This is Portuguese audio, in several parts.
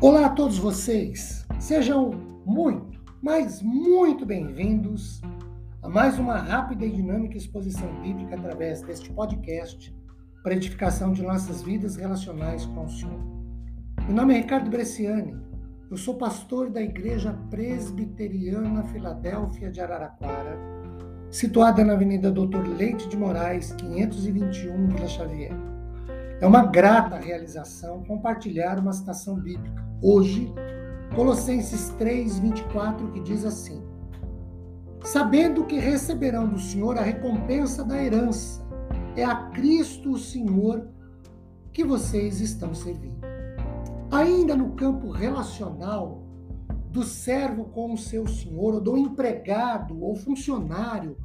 Olá a todos vocês, sejam muito, mas muito bem-vindos a mais uma rápida e dinâmica exposição bíblica através deste podcast para edificação de nossas vidas relacionais com o Senhor. Meu nome é Ricardo Bresciani, eu sou pastor da Igreja Presbiteriana Filadélfia de Araraquara, situada na Avenida Doutor Leite de Moraes, 521, Vila Xavier. É uma grata realização compartilhar uma citação bíblica. Hoje, Colossenses 3, 24, que diz assim: Sabendo que receberão do Senhor a recompensa da herança, é a Cristo o Senhor que vocês estão servindo. Ainda no campo relacional, do servo com o seu senhor, ou do empregado ou funcionário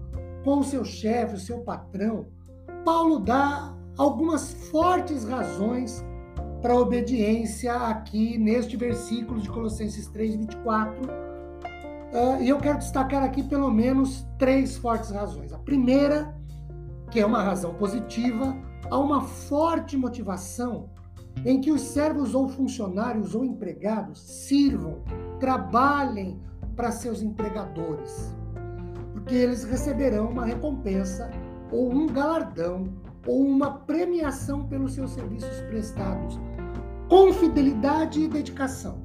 com o seu chefe, o seu patrão, Paulo dá algumas fortes razões para obediência aqui neste versículo de Colossenses 3, 24. Uh, e eu quero destacar aqui pelo menos três fortes razões. A primeira, que é uma razão positiva, há uma forte motivação em que os servos ou funcionários ou empregados sirvam, trabalhem para seus empregadores, porque eles receberão uma recompensa ou um galardão ou uma premiação pelos seus serviços prestados, com fidelidade e dedicação.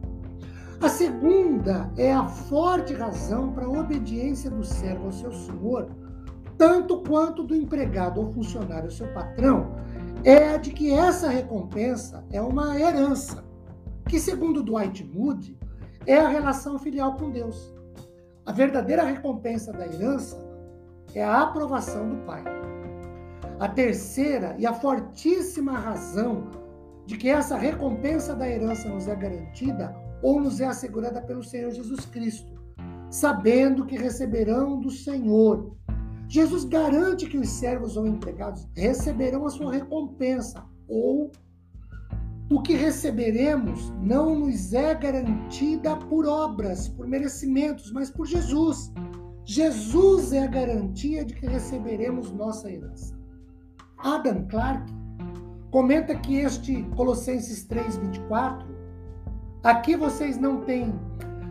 A segunda é a forte razão para a obediência do servo ao seu senhor, tanto quanto do empregado ou funcionário ao seu patrão, é a de que essa recompensa é uma herança, que, segundo Dwight Moody, é a relação filial com Deus. A verdadeira recompensa da herança é a aprovação do Pai. A terceira e a fortíssima razão de que essa recompensa da herança nos é garantida ou nos é assegurada pelo Senhor Jesus Cristo, sabendo que receberão do Senhor. Jesus garante que os servos ou empregados receberão a sua recompensa, ou o que receberemos não nos é garantida por obras, por merecimentos, mas por Jesus. Jesus é a garantia de que receberemos nossa herança. Adam Clarke comenta que este Colossenses 3:24, aqui vocês não têm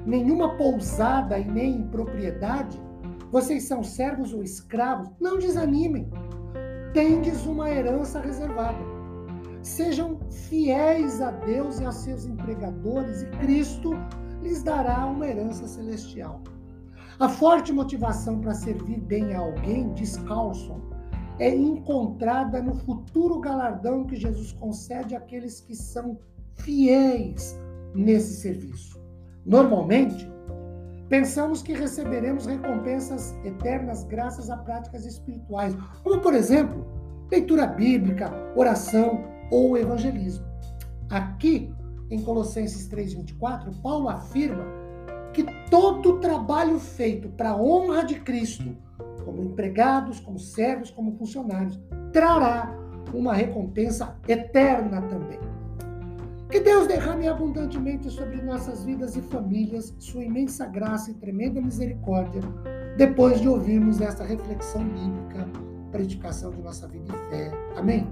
nenhuma pousada e nem propriedade, vocês são servos ou escravos, não desanimem. Tendes uma herança reservada. Sejam fiéis a Deus e a seus empregadores, e Cristo lhes dará uma herança celestial. A forte motivação para servir bem a alguém, diz Carlson, é encontrada no futuro galardão que Jesus concede àqueles que são fiéis nesse serviço. Normalmente, pensamos que receberemos recompensas eternas graças a práticas espirituais, como, por exemplo, leitura bíblica, oração ou evangelismo. Aqui, em Colossenses 3,24, Paulo afirma que todo trabalho feito para a honra de Cristo como empregados, como servos, como funcionários, trará uma recompensa eterna também. Que Deus derrame abundantemente sobre nossas vidas e famílias sua imensa graça e tremenda misericórdia, depois de ouvirmos esta reflexão bíblica edificação de nossa vida e fé. Amém?